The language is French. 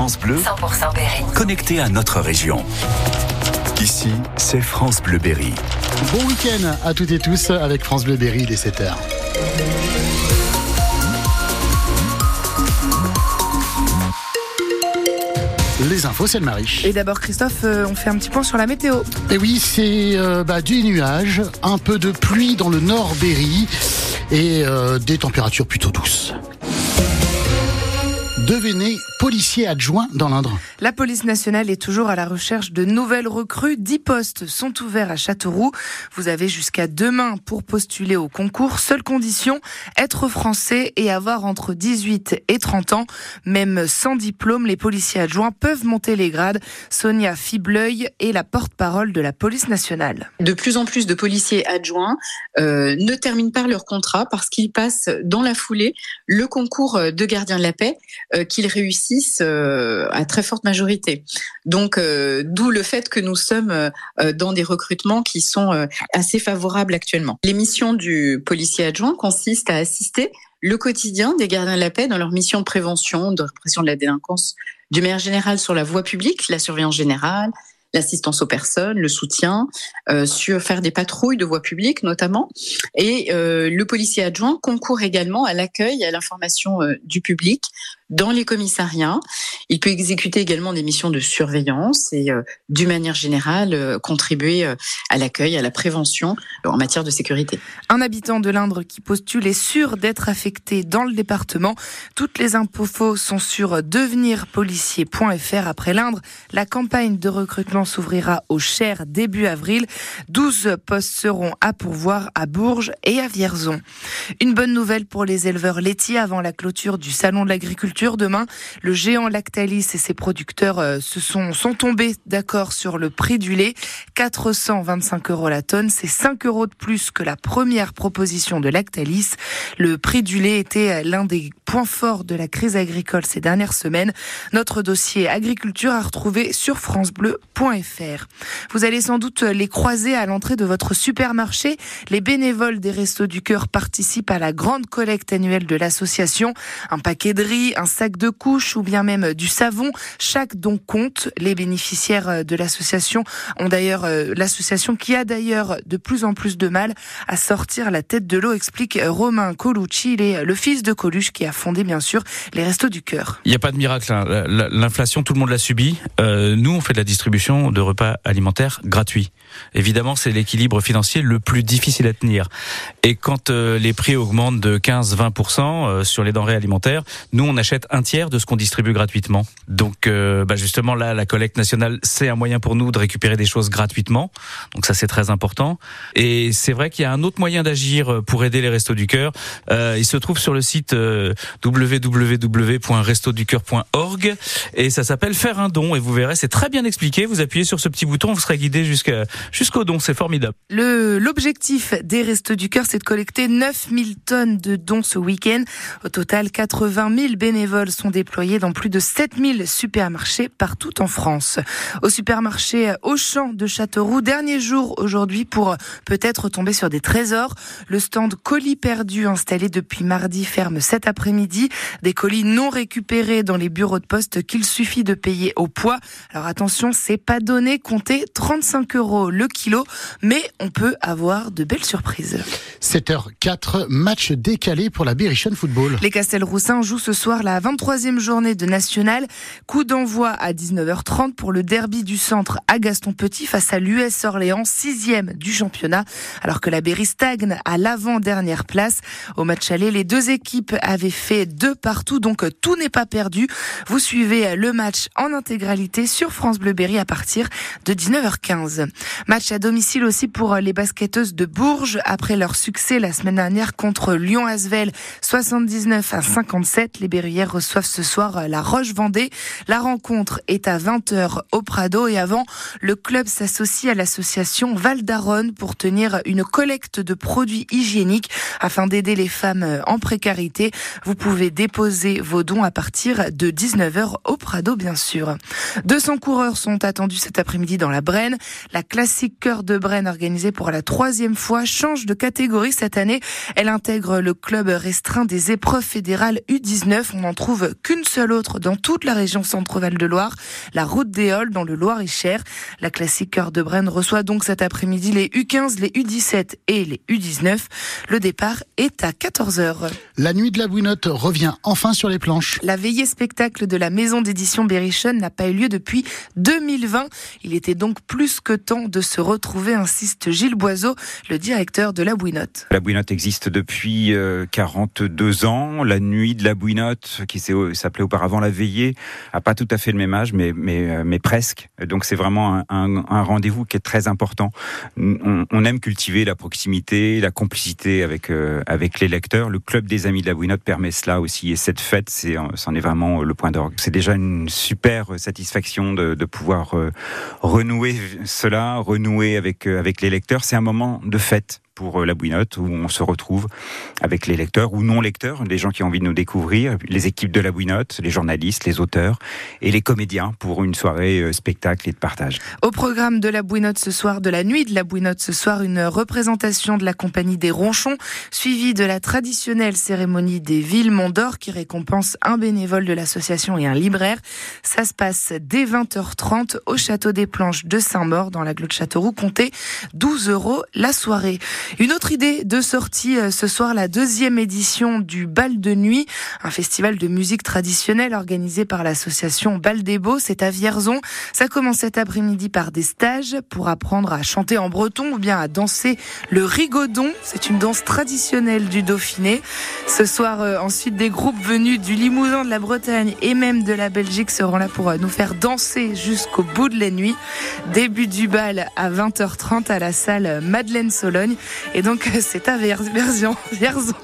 France Bleu, 100% Berry. connecté à notre région. Ici, c'est France Bleu Berry. Bon week-end à toutes et tous avec France Bleu Berry, il est 7h. Les infos, c'est le Marie. Et d'abord, Christophe, euh, on fait un petit point sur la météo. Et oui, c'est euh, bah, des nuages, un peu de pluie dans le nord Berry et euh, des températures plutôt douces. Devenez policier adjoint dans l'Indre. La police nationale est toujours à la recherche de nouvelles recrues. 10 postes sont ouverts à Châteauroux. Vous avez jusqu'à demain pour postuler au concours. Seule condition, être français et avoir entre 18 et 30 ans. Même sans diplôme, les policiers adjoints peuvent monter les grades. Sonia Fibleuil est la porte-parole de la police nationale. De plus en plus de policiers adjoints euh, ne terminent pas leur contrat parce qu'ils passent dans la foulée le concours de gardien de la paix qu'ils réussissent euh, à très forte majorité. Donc, euh, d'où le fait que nous sommes euh, dans des recrutements qui sont euh, assez favorables actuellement. Les missions du policier adjoint consistent à assister le quotidien des gardiens de la paix dans leur mission de prévention, de répression de la délinquance, du manière générale sur la voie publique, la surveillance générale, l'assistance aux personnes, le soutien, euh, sur faire des patrouilles de voie publique notamment. Et euh, le policier adjoint concourt également à l'accueil et à l'information euh, du public dans les commissariats. Il peut exécuter également des missions de surveillance et, euh, d'une manière générale, euh, contribuer euh, à l'accueil, à la prévention en matière de sécurité. Un habitant de l'Indre qui postule est sûr d'être affecté dans le département. Toutes les infos sont sur devenirpolicier.fr. Après l'Indre, la campagne de recrutement s'ouvrira au Cher début avril. 12 postes seront à pourvoir à Bourges et à Vierzon. Une bonne nouvelle pour les éleveurs laitiers avant la clôture du Salon de l'agriculture demain. Le géant Lactalis et ses producteurs euh, se sont, sont tombés d'accord sur le prix du lait. 425 euros la tonne. C'est 5 euros de plus que la première proposition de Lactalis. Le prix du lait était l'un des points forts de la crise agricole ces dernières semaines. Notre dossier agriculture à retrouver sur francebleu.fr. Vous allez sans doute les croiser à l'entrée de votre supermarché. Les bénévoles des Restos du Cœur participent à la grande collecte annuelle de l'association. Un paquet de riz, un sac de couches ou bien même du savon. Chaque don compte. Les bénéficiaires de l'association ont d'ailleurs, euh, l'association qui a d'ailleurs de plus en plus de mal à sortir la tête de l'eau, explique Romain Colucci. Il est le fils de Coluche qui a fondé bien sûr les Restos du Cœur. Il n'y a pas de miracle. hein. La- la- L'inflation, tout le monde l'a subi. Euh, nous, on fait de la distribution de repas alimentaires gratuits. Évidemment, c'est l'équilibre financier le plus difficile à tenir. Et quand euh, les prix augmentent de 15-20% euh, sur les denrées alimentaires, nous, on achète un tiers de ce qu'on distribue gratuitement. Donc, euh, bah, justement, là, la collecte nationale, c'est un moyen pour nous de récupérer des choses gratuitement. Donc, ça, c'est très important. Et c'est vrai qu'il y a un autre moyen d'agir euh, pour aider les Restos du Cœur. Euh, il se trouve sur le site euh, www.restoducoeur.org et ça s'appelle faire un don et vous verrez c'est très bien expliqué vous appuyez sur ce petit bouton vous serez guidé jusqu'au don c'est formidable Le, l'objectif des Restos du Cœur, c'est de collecter 9000 tonnes de dons ce week-end. Au total, 80 000 bénévoles sont déployés dans plus de 7000 supermarchés partout en France. Au supermarché Auchan de Châteauroux, dernier jour aujourd'hui pour peut-être tomber sur des trésors. Le stand colis perdus installé depuis mardi ferme cet après-midi. Des colis non récupérés dans les bureaux de poste qu'il suffit de payer au poids. Alors attention, c'est pas donné, comptez 35 euros le kilo, mais on peut avoir de belles surprises. 7h04, match décalé pour la Berrichon Football. Les Castelroussins jouent ce soir la 23e journée de National. Coup d'envoi à 19h30 pour le derby du centre à Gaston Petit face à l'US Orléans, sixième du championnat, alors que la Berry stagne à l'avant-dernière place. Au match aller, les deux équipes avaient fait deux partout, donc tout n'est pas perdu. Vous suivez le match en intégralité sur France Bleu Berry à partir de 19h15. Match à domicile aussi pour les basketteuses de Bourges après leur succès la semaine dernière contre Lyon Asvel 79 à 57. Les Reçoivent ce soir la Roche Vendée. La rencontre est à 20h au Prado et avant, le club s'associe à l'association Val d'Aronne pour tenir une collecte de produits hygiéniques afin d'aider les femmes en précarité. Vous pouvez déposer vos dons à partir de 19h au Prado, bien sûr. 200 coureurs sont attendus cet après-midi dans la Brenne. La classique cœur de Brenne organisée pour la troisième fois change de catégorie cette année. Elle intègre le club restreint des épreuves fédérales U19. On en n'en trouve qu'une seule autre dans toute la région Centre-Val de Loire, la route des Halles dans le Loir-et-Cher. La classique Cœur de Brenne reçoit donc cet après-midi les U15, les U17 et les U19. Le départ est à 14h. La nuit de la bouinotte revient enfin sur les planches. La veillée spectacle de la maison d'édition Berrichon n'a pas eu lieu depuis 2020. Il était donc plus que temps de se retrouver, insiste Gilles Boiseau, le directeur de la Bouinotte. La Bouinotte existe depuis 42 euh, ans. La nuit de la Bouinotte, qui s'appelait auparavant la veillée, a pas tout à fait le même âge, mais, mais, euh, presque. Donc c'est vraiment un, rendez-vous qui est très important. On, aime cultiver la proximité, la complicité avec, euh, avec les lecteurs. Le club des amis de la Bouinotte permet cela aussi. Et cette fête, c'est, c'en est vraiment le point d'orgue. C'est déjà une super satisfaction de, de pouvoir renouer cela, renouer avec, avec les lecteurs. C'est un moment de fête pour euh, la Bouinotte où on se retrouve avec les lecteurs ou non lecteurs, les gens qui ont envie de nous découvrir, les équipes de la Bouinotte, les journalistes, les auteurs et les comédiens pour une soirée euh, spectacle et de partage. Au programme de la Bouinotte ce soir, de la nuit de la Bouinotte ce soir, une représentation de la compagnie des Ronchons, suivie de la traditionnelle cérémonie des villes Mont-d'Or qui récompense un bénévole de l'association et un libraire. Ça se passe dès 20h30 au château des Planches de Saint-Maur dans la de Châteauroux. Comptez 12 euros la soirée. Une autre idée de sortie euh, ce soir, la deuxième édition du Bal de Nuit, un festival de musique traditionnelle organisé par l'association Bal des Beaux, c'est à Vierzon. Ça commence cet après-midi par des stages pour apprendre à chanter en breton ou bien à danser le rigodon. C'est une danse traditionnelle du Dauphiné. Ce soir, euh, ensuite, des groupes venus du Limousin, de la Bretagne et même de la Belgique seront là pour euh, nous faire danser jusqu'au bout de la nuit. Début du bal à 20h30 à la salle Madeleine Sologne. Et donc, c'est à. Vierzon.